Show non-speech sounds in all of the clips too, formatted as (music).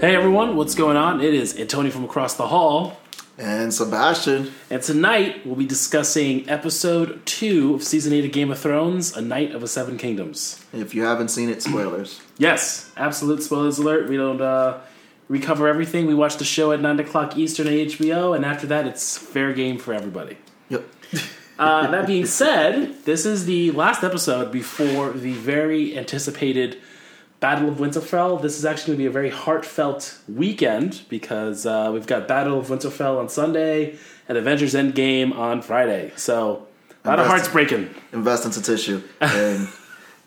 Hey everyone, what's going on? It is Antonio from across the hall, And Sebastian. and tonight we'll be discussing episode two of season eight of Game of Thrones, A Knight of the Seven Kingdoms. If you haven't seen it, spoilers. Yes, absolute spoilers alert. We don't uh, recover everything. We watch the show at nine o'clock Eastern at HBO, and after that, it's fair game for everybody. Yep. (laughs) Uh, that being said, this is the last episode before the very anticipated Battle of Winterfell. This is actually going to be a very heartfelt weekend because uh, we've got Battle of Winterfell on Sunday and Avengers Endgame on Friday. So a lot of hearts breaking. Invest into tissue. And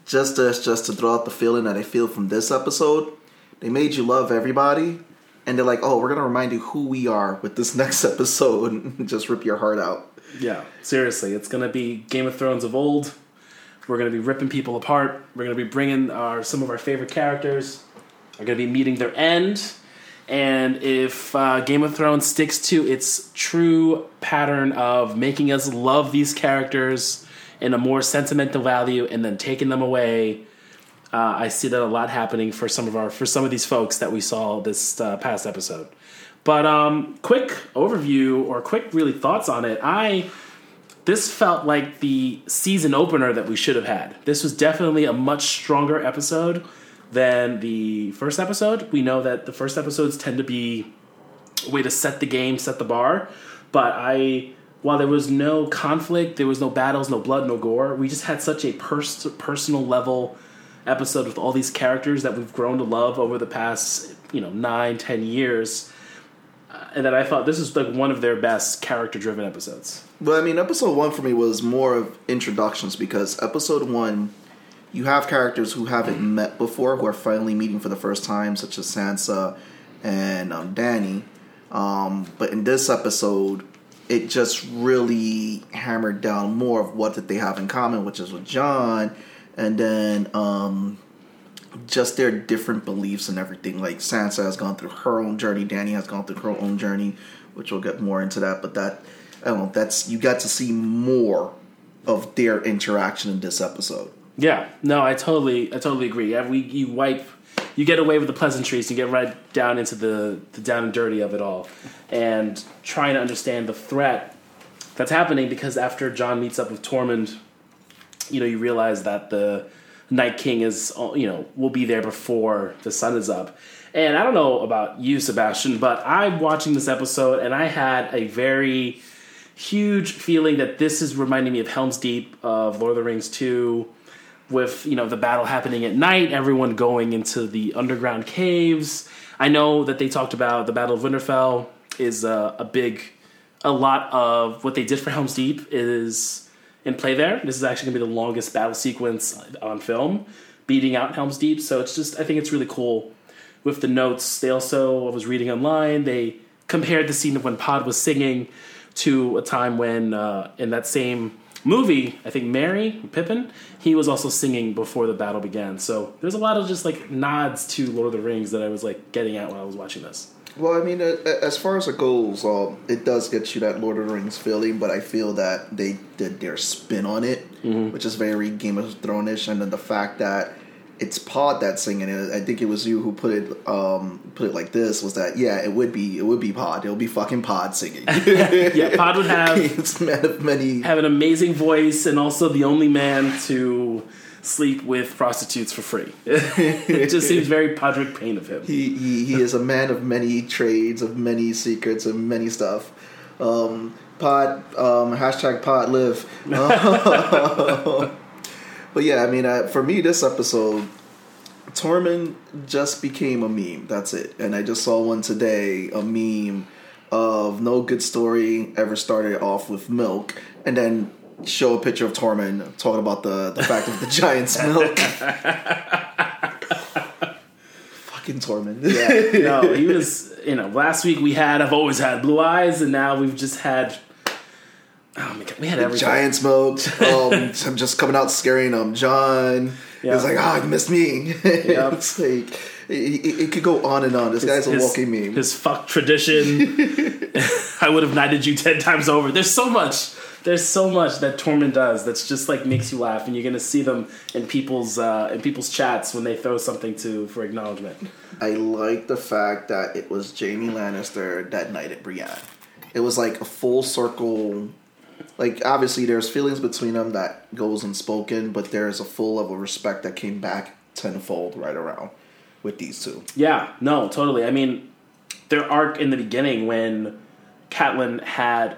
just to, just to throw out the feeling that I feel from this episode, they made you love everybody. And they're like, oh, we're going to remind you who we are with this (laughs) next episode and (laughs) just rip your heart out. Yeah, seriously, it's going to be Game of Thrones of old. We're going to be ripping people apart. We're going to be bringing our some of our favorite characters. Are going to be meeting their end. And if uh, Game of Thrones sticks to its true pattern of making us love these characters in a more sentimental value and then taking them away, uh, I see that a lot happening for some of our for some of these folks that we saw this uh, past episode. But um, quick overview or quick really thoughts on it. I this felt like the season opener that we should have had. This was definitely a much stronger episode than the first episode. We know that the first episodes tend to be a way to set the game, set the bar. But I, while there was no conflict, there was no battles, no blood, no gore. We just had such a pers- personal level episode with all these characters that we've grown to love over the past, you know, nine, ten years. And that I thought this is like one of their best character-driven episodes. Well, I mean, episode one for me was more of introductions because episode one, you have characters who haven't met before who are finally meeting for the first time, such as Sansa and um, Dany. Um, but in this episode, it just really hammered down more of what did they have in common, which is with Jon, and then um, just their different beliefs and everything. Like Sansa has gone through her own journey, Dany has gone through her own journey, which we'll get more into that. But that I don't know. That's you got to see more of their interaction in this episode. Yeah, no, I totally, I totally agree. Yeah, we you wipe, you get away with the pleasantries, you get right down into the the down and dirty of it all, and trying to understand the threat that's happening because after Jon meets up with Tormund, you know, you realize that the Night King is, you know, will be there before the sun is up. And I don't know about you, Sebastian, but I'm watching this episode and I had a very huge feeling that this is reminding me of Helm's Deep, of Lord of the Rings 2, with you know the battle happening at night, everyone going into the underground caves. I know that they talked about the Battle of Winterfell is a, a big, a lot of what they did for Helm's Deep is in play there. This is actually going to be the longest battle sequence on film, beating out Helm's Deep. So it's just I think it's really cool with the notes. They also I was reading online they compared the scene of when Pod was singing to a time when uh, in that same movie, I think Merry Pippin, he was also singing before the battle began. So there's a lot of just like nods to Lord of the Rings that I was like getting at while I was watching this. Well, I mean, uh, as far as it goes, um, it does get you that Lord of the Rings feeling, but I feel that they did their spin on it, which is very Game of Thrones-ish, and then the fact that it's Pod that's singing it. I think it was you who put it um, put it like this: was that yeah, it would be it would be Pod. It would be fucking Pod singing. (laughs) Yeah, Pod would (laughs) have it's man of many. have an amazing voice and also the only man to sleep with prostitutes for free. (laughs) it just seems very Podrick Payne of him. He, he he is a man of many trades, of many secrets, of many stuff. Um, pod um, hashtag pod live. (laughs) but yeah, I mean, uh, for me, this episode, Tormund just became a meme. That's it. And I just saw one today, a meme of no good story ever started off with milk, and then show a picture of Tormund talking about the the fact of the (laughs) giant's milk. (laughs) Fucking Tormund. Yeah, no, he was. You know, last week we had I've always had blue eyes, and now we've just had. Oh my god, we had everything. Giant smoked. Um, (laughs) I'm just coming out scaring um Jon. It's like, ah, you missed me. it's like it, it, it could go on and on. This guy's a his, walking meme. His fuck tradition. I would have knighted you ten times over. There's so much. There's so much that Tormund does that's just like makes you laugh, and you're gonna see them in people's uh, in people's chats when they throw something to for acknowledgement. I like the fact that it was Jaime Lannister that knighted Brienne. It was like a full circle. Like obviously, there's feelings between them that goes unspoken, but there's a full level of respect that came back tenfold right around with these two. Yeah, no, totally. I mean, their arc in the beginning when Catelyn had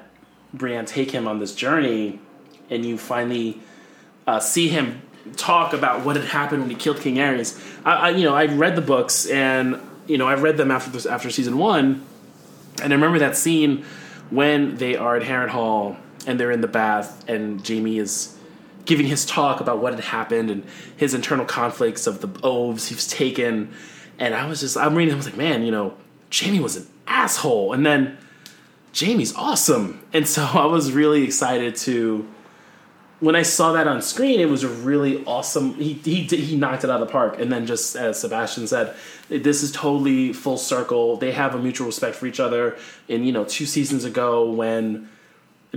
Brienne take him on this journey, and you finally uh, see him talk about what had happened when he killed King Aerys. I, I, you know, I read the books, and you know, I read them after this, after season one, and I remember that scene when they are at Harrenhal and they're in the bath, and Jaime is giving his talk about what had happened and his internal conflicts of the oaths he's taken. And I was just, I'm reading, I was like, man, you know, Jaime was an asshole. And then Jaime's awesome. And so (laughs) I was really excited to, when I saw that on screen, it was a really awesome. He he he knocked it out of the park, and then just as Sebastian said, this is totally full circle. They have a mutual respect for each other. And you know, two seasons ago when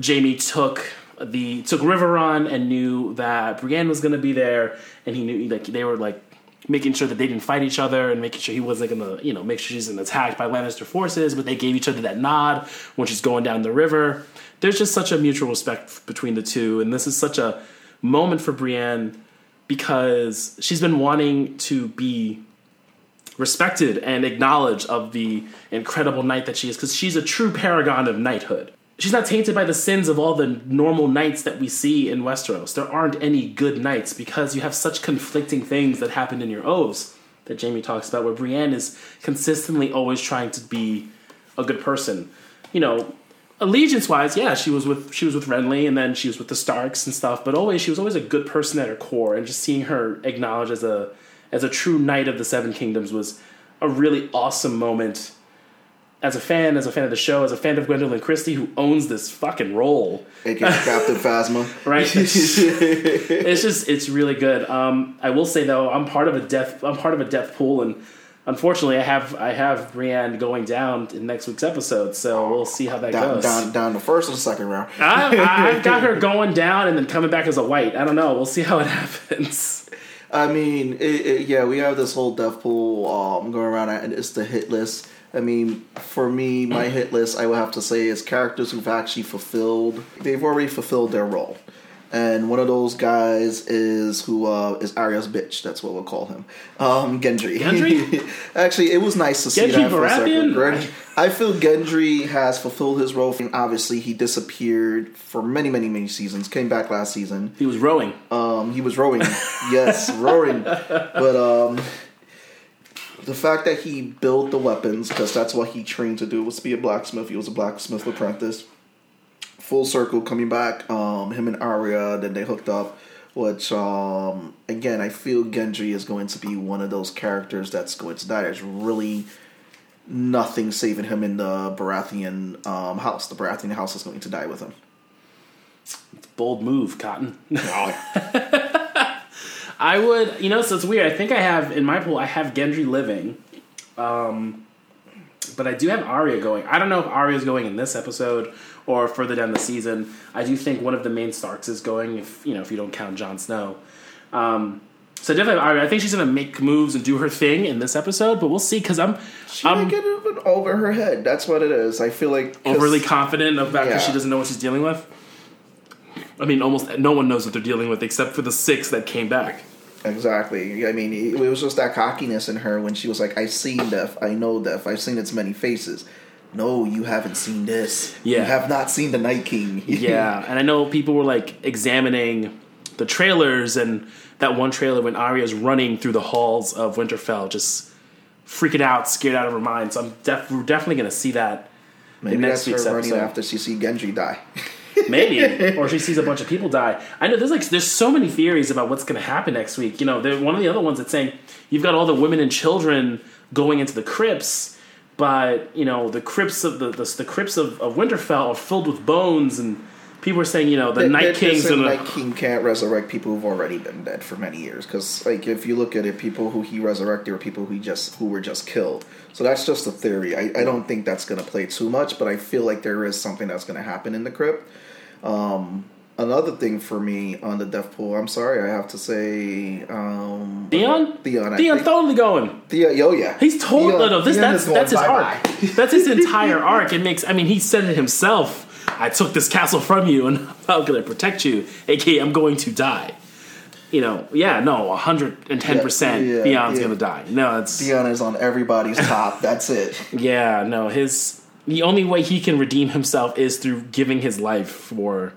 Jaime took the took Riverrun and knew that Brienne was going to be there, and he knew like they were like making sure that they didn't fight each other and making sure he wasn't to you know make sure she's attacked by Lannister forces, but they gave each other that nod when she's going down the river. There's just such a mutual respect between the two, and this is such a moment for Brienne because she's been wanting to be respected and acknowledged of the incredible knight that she is because she's a true paragon of knighthood she's not tainted by the sins of all the normal knights that we see in Westeros. There aren't any good knights because you have such conflicting things that happen in your oaths that Jaime talks about, where Brienne is consistently always trying to be a good person. You know, allegiance wise, yeah, she was with she was with Renly and then she was with the Starks and stuff, but always she was always a good person at her core and just seeing her acknowledged as a as a true knight of the Seven Kingdoms was a really awesome moment as a fan, as a fan of the show, as a fan of Gwendoline Christie, who owns this fucking role, aka Captain Phasma, (laughs) right? It's, just it's really good. Um, I will say though, I'm part of a death. I'm part of a death pool, and unfortunately, I have I have Brienne going down in next week's episode, so we'll see how that down, goes. Down, down the first or the second round. I, (laughs) I've got her going down and then coming back as a white. I don't know. We'll see how it (laughs) happens. I mean, it, it, yeah, we have this whole death pool um, going around, and it's the hit list I mean, for me, my hit list, I would have to say, is characters who've actually fulfilled, they've already fulfilled their role. And one of those guys is who uh, is Arya's bitch. That's what we'll call him. Um, Gendry. Gendry? (laughs) Actually, it was nice to see Gendry that for Baratheon? a second. I feel Gendry has fulfilled his role. And Obviously, he disappeared for many, many, many seasons. Came back last season. He was rowing. Um, he was rowing. yes, rowing. (laughs) But um, the fact that he built the weapons because that's what he trained to do was to be a blacksmith. He was a blacksmith apprentice. Full circle coming back. Um, him and Arya, then they hooked up. Which um, again, I feel Gendry is going to be one of those characters that's going to die. There's really nothing saving him in the Baratheon um, house. The Baratheon house is going to die with him. Bold move, Cotton. (laughs) I would, you know, so it's weird. I think I have in my pool. I have Gendry living, um, but I do have Arya going. I don't know if Arya is going in this episode or further down the season. I do think one of the main Starks is going. If you know, if you don't count Jon Snow. Um, so definitely, Arya. I think she's gonna make moves and do her thing in this episode, but we'll see. Because I'm, She I'm might get it over her head. That's what it is. I feel like overly confident about that because Yeah. she doesn't know what she's dealing with. I mean, almost no one knows what they're dealing with except for the six that came back. Exactly. I mean, it was just that cockiness in her when she was like, "I've seen death. I know death. I've seen its many faces." No, you haven't seen this. Yeah. You have not seen the Night King. (laughs) Yeah, and I know people were like examining the trailers and that one trailer when Arya's running through the halls of Winterfell, just freaking out, scared out of her mind. So I'm def- we're definitely going to see that Maybe in next that's her week's running episode. after she see Gendry die. (laughs) Maybe, or she sees a bunch of people die. I know there's like there's so many theories about what's going to happen next week. You know, one of the other ones that's saying you've got all the women and children going into the crypts, but you know the crypts of the the, the crypts of, of Winterfell are filled with bones, and people are saying you know the Night King's saying gonna. Night King can't resurrect people who've already been dead for many years. Because, like, if you look at it, people who he resurrected are people who just who were just killed. So that's just a theory. I, I don't think that's going to play too much, but I feel like there is something that's going to happen in the crypt. Um, another thing for me on the death pool. I'm sorry, I have to say, um, Theon? Theon, I think- totally going. Theon, yo, yeah, He's totally no, no, this that's that's his bye-bye. arc. that's his entire arc. It makes I mean he said it himself. I took this castle from you and (laughs) I'm gonna protect you, aka I'm going to die. You know, yeah, no, hundred and ten percent Yeah, yeah, Theon's yeah. gonna die. No, it's Theon is on everybody's top. (laughs) That's it. yeah, no, his the only way he can redeem himself is through giving his life for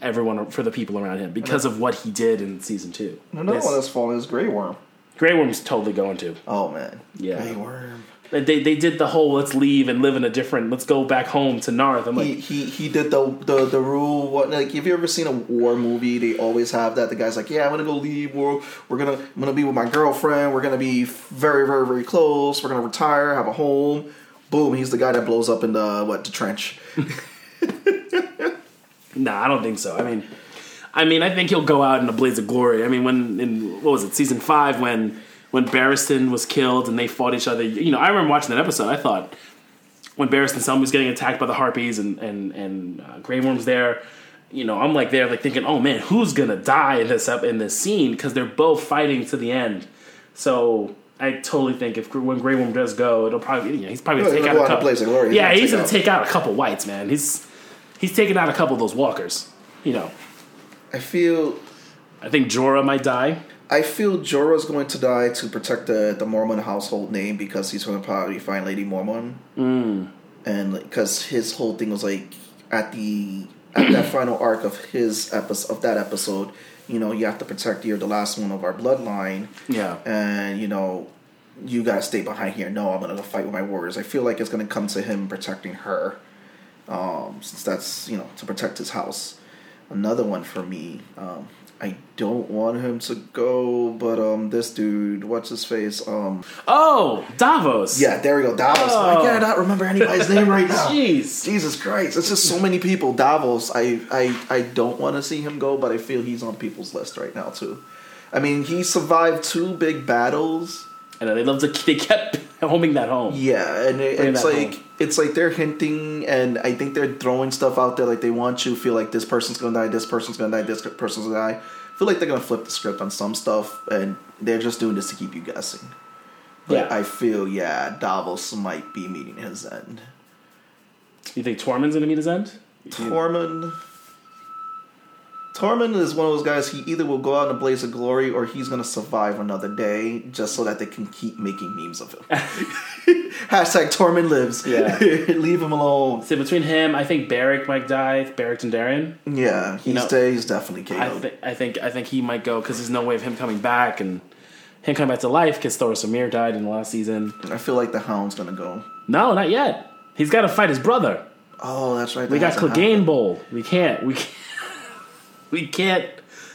everyone for the people around him because of what he did in season two. Another This- one that's falling is Grey Worm. Grey Worm's totally going to. Oh man, Yeah. Grey Worm. They they did the whole let's leave and live in a different let's go back home to Naath. I'm like He, he he did the the the rule. What like have you ever seen a war movie? They always have that. The guy's like, yeah, I'm gonna go leave. We're we're gonna I'm gonna be with my girlfriend. We're gonna be very very very close. We're gonna retire, have a home. Boom, he's the guy that blows up in the what the trench. (laughs) Nah, I don't think so. I mean, I mean, I think he'll go out in a blaze of glory. I mean, when in what was it, season five, when when Barristan was killed and they fought each other. You know, I remember watching that episode. I thought when Barristan Selmy was getting attacked by the harpies and and and uh, Grey Worm's there. You know, I'm like there, like thinking, oh man, who's gonna die in this up in this scene? Because they're both fighting to the end. So. I totally think if when Grey Worm does go, it'll probably you know, he's probably gonna take out a couple. of glory. He's Yeah, gonna he's take gonna out- take out a couple whites, man. He's he's taking out a couple of those walkers. You know, I feel I think Jorah might die. I feel Jorah's going to die to protect the the Mormont household name because he's going to probably find Lady Mormont, mm. and because his whole thing was like at the at that (clears throat) final arc of his episode of that episode, you know, you have to protect you're the last one of our bloodline, Yeah. and you know, you gotta stay behind here. No, I'm gonna go fight with my warriors. I feel like it's gonna come to him protecting her, um, since that's you know to protect his house. Another one for me. Um, I don't want him to go, but um, this dude, what's his face? Um, Oh, Davos. yeah, there we go, Davos. Oh. I cannot remember anybody's name right (laughs) now. Jeez. Jesus Christ, it's just so many people. Davos, I I, I don't want to see him go, but I feel he's on people's list right now too. I mean, he survived two big battles. Know they love to. They kept (laughs) homing that home. Yeah, and it, it's like home. it's like they're hinting, and I think they're throwing stuff out there. Like they want you to feel like this person's gonna die, this person's gonna die, this person's gonna die. I feel like they're gonna flip the script on some stuff, and they're just doing this to keep you guessing. But Yeah. I feel yeah, Davos might be meeting his end. You think Tormund's gonna meet his end? Tormund. Tormund is one of those guys. He either will go out in a blaze of glory, or he's gonna survive another day, just so that they can keep making memes of him. (laughs) Hashtag Tormund lives. Yeah. (laughs) leave him alone. See, between him, I think Beric might die. Beric Dondarrion. Yeah, he's know, he's definitely I KO'd. think. I think. I think he might go because there's no way of him coming back and him coming back to life because Thoros of Myr died in the last season. I feel like the Hound's gonna go. No, not yet. He's got to fight his brother. Oh, that's right. We got Clegane. Bowl. We can't. We can't. We can't.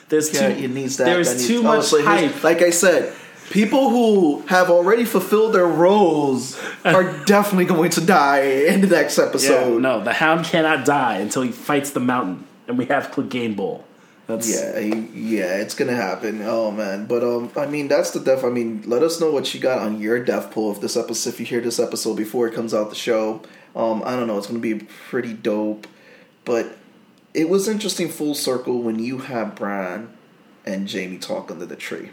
There's Yeah, too. it needs that. There's needs- too much here's- hype. Like I said, people who have already fulfilled their roles (laughs) are definitely going to die in the next Yeah, episode. no, the Hound cannot die until he fights the Mountain, and we have Clegane Bowl. That's Yeah, yeah, it's gonna happen. Oh man, but um, I mean, that's the death. I mean, let us know what you got on your death pool if this episode, if you hear this episode before it comes out the show. Um, I don't know, it's gonna be pretty dope. But it was interesting full circle when you have Bran and Jaime talk under the tree,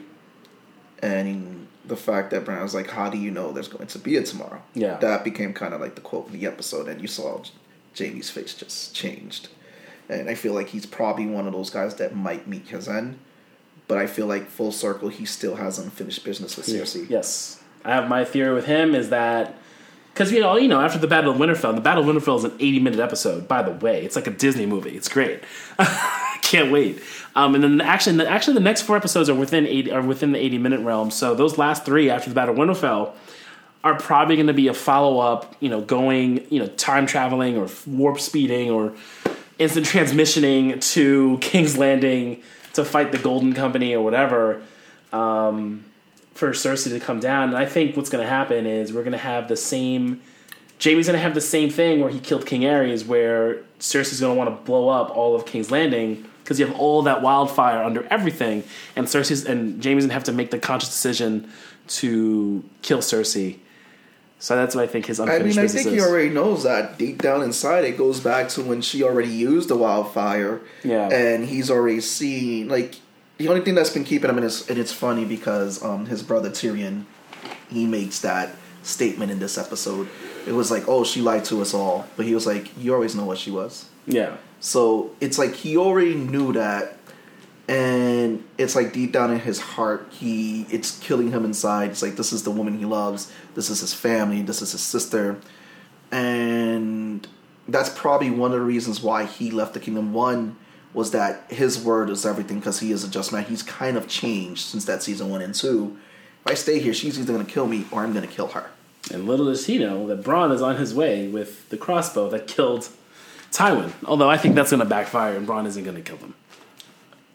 and the fact that Bran was like, "How do you know there's going to be a tomorrow?" Yeah. that became kind of like the quote in the episode, and you saw Jaime's face just changed. And I feel like he's probably one of those guys that might meet his end. But I feel like full circle, he still has unfinished business with Cersei. Yes, I have my theory with him is that because you know, you know, after the Battle of Winterfell, the Battle of Winterfell is an 80 minute episode. By the way, it's like a Disney movie. It's great. (laughs) Can't wait. Um, and then actually, the, actually, the next four episodes are within 80, are within the 80 minute realm. So those last three after the Battle of Winterfell are probably going to be a follow up. You know, going you know time traveling or warp speeding or instant transmissioning to King's Landing to fight the Golden Company or whatever um, for Cersei to come down. And I think what's going to happen is we're going to have the same. Jaime's going to have the same thing where he killed King Aerys, where Cersei's going to want to blow up all of King's Landing because you have all that wildfire under everything, and Cersei's and Jaime's going to have to make the conscious decision to kill Cersei. So that's what I think his unfinished I mean, I think he is. already knows that deep down inside. It goes back to when she already used the wildfire, Yeah. and he's already seen like the only thing that's been keeping him in his. And it's funny because um, his brother Tyrion, he makes that statement in this episode. It was like, "Oh, she lied to us all," but he was like, "You always know what she was." yeah. So it's like he already knew that, and it's like deep down in his heart, he it's killing him inside. It's like this is the woman he loves. This is his family. This is his sister, and that's probably one of the reasons why he left the kingdom. One was that his word is everything because he is a just man. He's kind of changed since that season one and two. If I stay here, she's either going to kill me or I'm going to kill her. And little does he know that Bronn is on his way with the crossbow that killed Tywin. Although I think that's going to backfire and Bronn isn't going to kill them.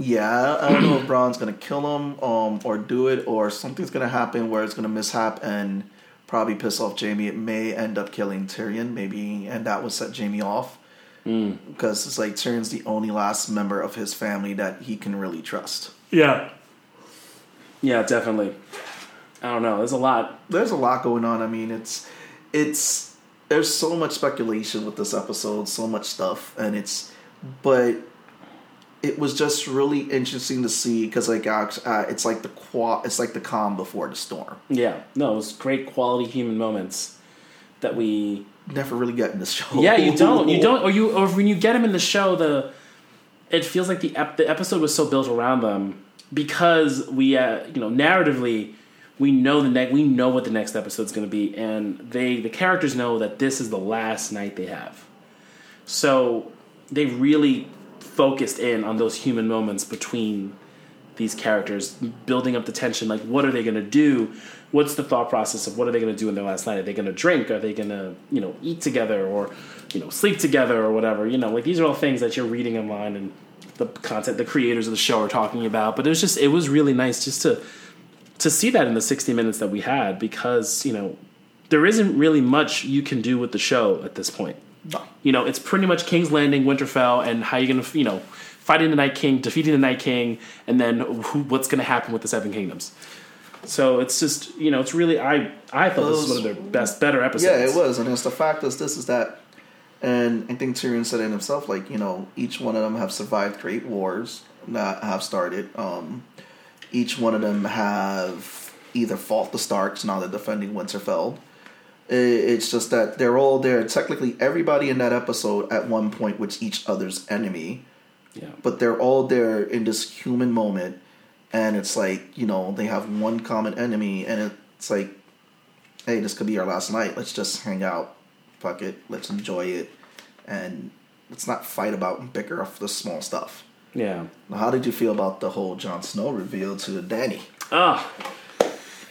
Yeah, I don't know if Bronn's gonna kill him, um, or do it, or something's gonna happen where it's gonna mishap and probably piss off Jaime. It may end up killing Tyrion, maybe, and that would set Jaime off because it's like Tyrion's the only last member of his family that he can really trust. Yeah. Yeah, definitely. I don't know. There's a lot. There's a lot going on. I mean, it's it's there's so much speculation with this episode, so much stuff, and it's but it was just really interesting to see because like uh, it's like the qua it's like the calm before the storm. Yeah. No, it was great quality human moments that we Never really get in the (laughs) show. Yeah, you (laughs) don't. You don't. Or you. Or when you get them in the show, the it feels like the ep- the episode was so built around them because we, uh, you know, narratively, we know the next. We know what the next episode's going to be, and they the characters know that this is the last night they have. So they really focused in on those human moments between these characters, building up the tension. Like, what are they going to do? What's the thought process of what are they going to do in their last night? Are they going to drink? Are they going to, you know, eat together or, you know, sleep together or whatever? You know, like these are all things that you're reading online and the content the creators of the show are talking about. But it was just, it was really nice just to to see that in the 60 minutes that we had because you know there isn't really much you can do with the show at this point. No. You know, it's pretty much King's Landing, Winterfell, and how you're gonna, you know, fighting the Night King, defeating the Night King, and then who, what's gonna happen with the Seven Kingdoms. So it's just, you know, it's really I I thought this was one of their best, better episodes. Yeah, it was, and it's the fact is this is that, and I think Tyrion said it himself. Like you know, each one of them have survived great wars that have started. Um, each one of them have either fought the Starks, now they're defending Winterfell. It's just that they're all there. Technically, everybody in that episode at one point was each other's enemy, Yeah. but they're all there in this human moment, and it's like you know they have one common enemy, and it's like, hey, this could be our last night. Let's just hang out, fuck it, let's enjoy it, and let's not fight about and bicker off the small stuff. Yeah. Now, how did you feel about the whole Jon Snow reveal to Dany? Ah.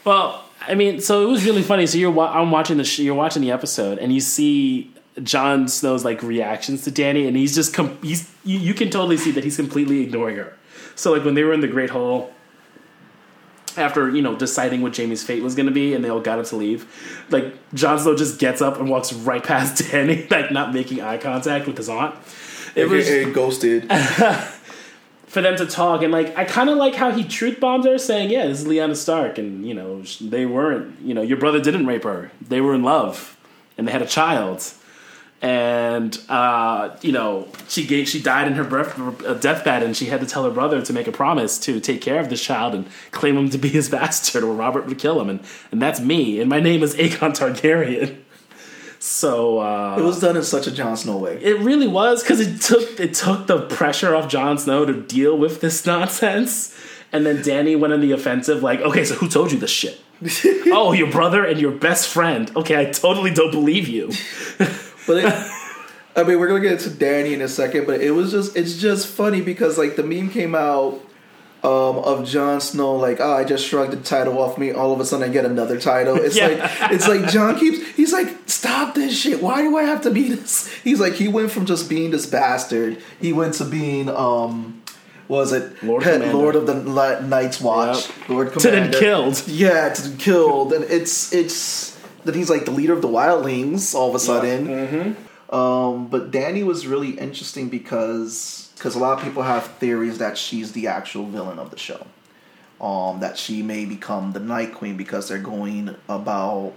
Well, I mean, so it was really funny. So you're wa- I'm watching the sh- you're watching the episode, and you see Jon Snow's like reactions to Dany, and he's just com- he's you, you can totally see that he's completely ignoring her. So like when they were in the Great Hall. After you know deciding what Jaime's fate was going to be, and they all got up to leave, like Jon Snow just gets up and walks right past (laughs) Dany, like not making eye contact with his aunt. It was AKA ghosted. (laughs) for them to talk and like I kind of like how he truth bombs her, saying, "Yeah, this is Lyanna Stark, and you know they weren't. You know, your brother didn't rape her. They were in love, and they had a child, and uh, you know she gave she died in her breath, uh, deathbed, and she had to tell her brother to make a promise to take care of this child and claim him to be his (laughs) bastard, or Robert would kill him, and and that's me, and my name is Aegon Targaryen." So uh, it was done in such a Jon Snow way. it really was because it took it took the pressure off Jon Snow to deal with this (laughs) nonsense, and then Dany went on the offensive. Like, okay, so who told you this shit? (laughs) oh, your brother and your best friend. Okay, I totally don't believe you. But it, (laughs) I mean, we're gonna get into Dany in a second, but it was just it's just funny because like the meme came out um, of Jon Snow, like, oh, I just shrugged the title off me. All of a sudden, I get another title. It's Yeah. like it's like Jon keeps. He's like, stop this shit. Why do I have to be this? He's like, he went from just being this bastard. He went to being um, was it Lord head Lord of the Night's Watch, Yep. Lord To then Commander. killed. Yeah, to killed, and it's it's that he's like the leader of the Wildlings all of a sudden. Mm-hmm. Um, but Dany was really interesting because because a lot of people have theories that she's the actual villain of the show. Um, that she may become the Night Queen because they're going about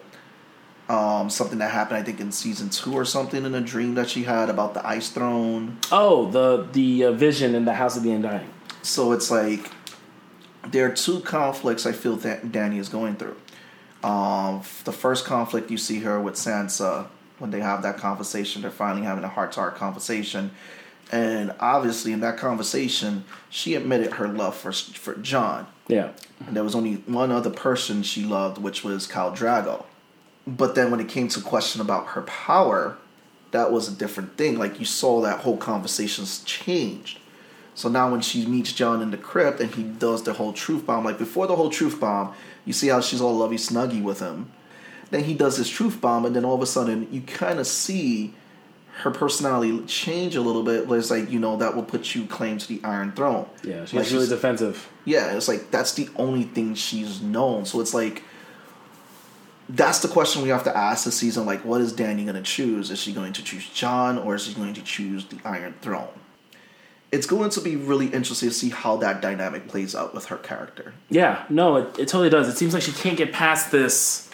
um, something that happened, I think, in season two or something, in a dream that she had about the ice throne. Oh, the the uh, vision in the House of the Undying. So it's like there are two conflicts I feel that Dany is going through. Um, the first conflict you see her with Sansa when they have that conversation. They're finally having a heart to heart conversation, and obviously in that conversation, she admitted her love for for Jon. Yeah. And there was only one other person she loved, which was Khal Drogo. But then when it came to question about her power, that was a different thing. Like you saw that whole conversation's changed. So now when she meets Jon in the crypt and he does the whole truth bomb, like before the whole truth bomb, you see how she's all lovey snuggy with him. Then he does his truth bomb, and then all of a sudden you kind of see her personality change a little bit. But it's like you know that will put you claim to the Iron Throne. Yeah, she's Like, really defensive. Yeah, it's like that's the only thing she's known. So it's like that's the question we have to ask this season. Like, what is Dany going to choose? Is she going to choose Jon or is she going to choose the Iron Throne? It's going to be really interesting to see how that dynamic plays out with her character. Yeah, no, it, it totally does. It seems like she can't get past this.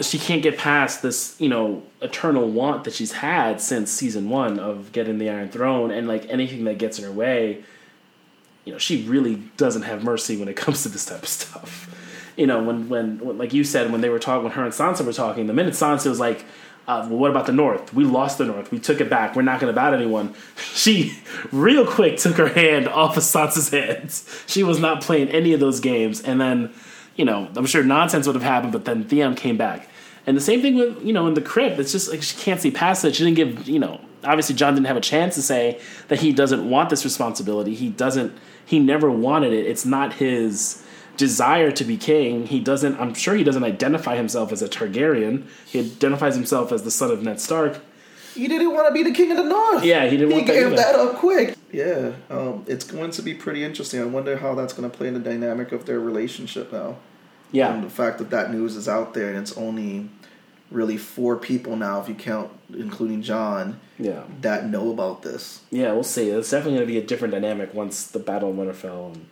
She can't get past this, you know, eternal want that she's had since season one of getting the Iron Throne, and like anything that gets in her way, you know, she really doesn't have mercy when it (laughs) comes to this type of stuff. You know, when when, when like you said, when they were talking, when her and Sansa were talking, the minute Sansa was like, uh, "Well, what about the North? We lost the North. We took it back. We're not going to bat anyone." (laughs) She real quick took her hand (laughs) off of Sansa's hands. She was not playing any of those games, and then you know, I'm sure nonsense would have happened, but then Theon came back. And the same thing with, you know, in the crypt, it's just like she can't see past it. She didn't give, you know, obviously Jon didn't have a chance to say that he doesn't want this responsibility. He doesn't, he never wanted it. It's not his desire to be king. He doesn't, I'm sure he doesn't identify himself as a Targaryen. He identifies himself as the son of Ned Stark. He didn't want to be the king of the North. Yeah, he didn't He want that gave either. that up quick. Yeah, um, it's going to be pretty interesting. I wonder how that's going to play in the dynamic of their relationship now. Yeah. And the fact that that news is out there and it's only really four people now, if you count, including Jon, Yeah. that know about this. Yeah, we'll see. It's definitely going to be a different dynamic once the Battle of Winterfell and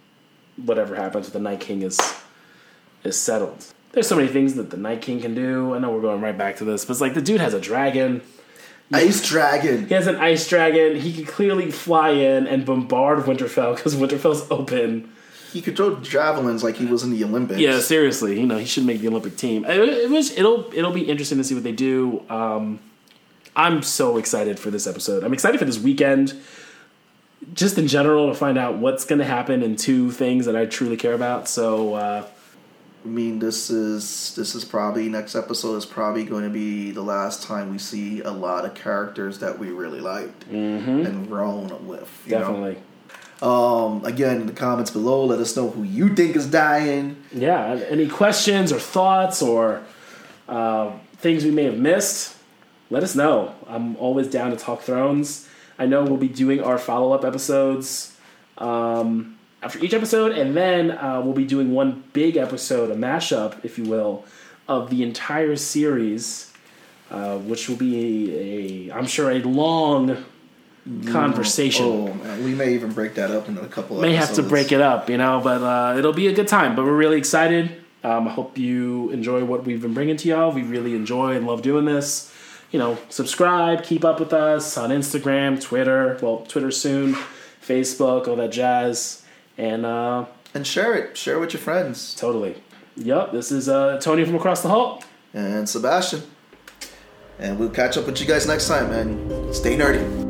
whatever happens with the Night King is is settled. There's so many things that the Night King can do. I know we're going right back to this, but it's like the dude has a dragon. Ice Dragon. He has an ice dragon. He can clearly fly in and bombard Winterfell because Winterfell's open. He could throw javelins like he was in the Olympics. Yeah, seriously, you know he should make the Olympic team. It, it was it'll it'll be interesting to see what they do. Um, I'm so excited for this episode. I'm excited for this weekend, just in general, to find out what's going to happen in two things that I truly care about. So uh, I mean, this is this is probably next episode is probably going to be the last time we see a lot of characters that we really liked and grown with. You know? definitely, Um, again, in the comments below, let us know who you think is dying. yeah. Any questions or thoughts or uh, things we may have missed? Let us know. I'm always down to talk Thrones. I know we'll be doing our follow up episodes. um, after each episode, and then uh, we'll be doing one big episode, a mashup, if you will, of the entire series, uh, which will be a, I'm sure, a long conversation. Oh man, we may even break that up into a couple. Of May have to break it up, you know, but uh, it'll be a good time. But we're really excited. Um, I hope you enjoy what we've been bringing to y'all. We really enjoy and love doing this. You know, subscribe, keep up with us on Instagram, Twitter, well, Twitter soon, Facebook, all that jazz. And uh, and share it. Share it with your friends totally. Yep. this is uh, Tony from across the hall. and Sebastian. And we'll catch up with you guys next time. And stay nerdy.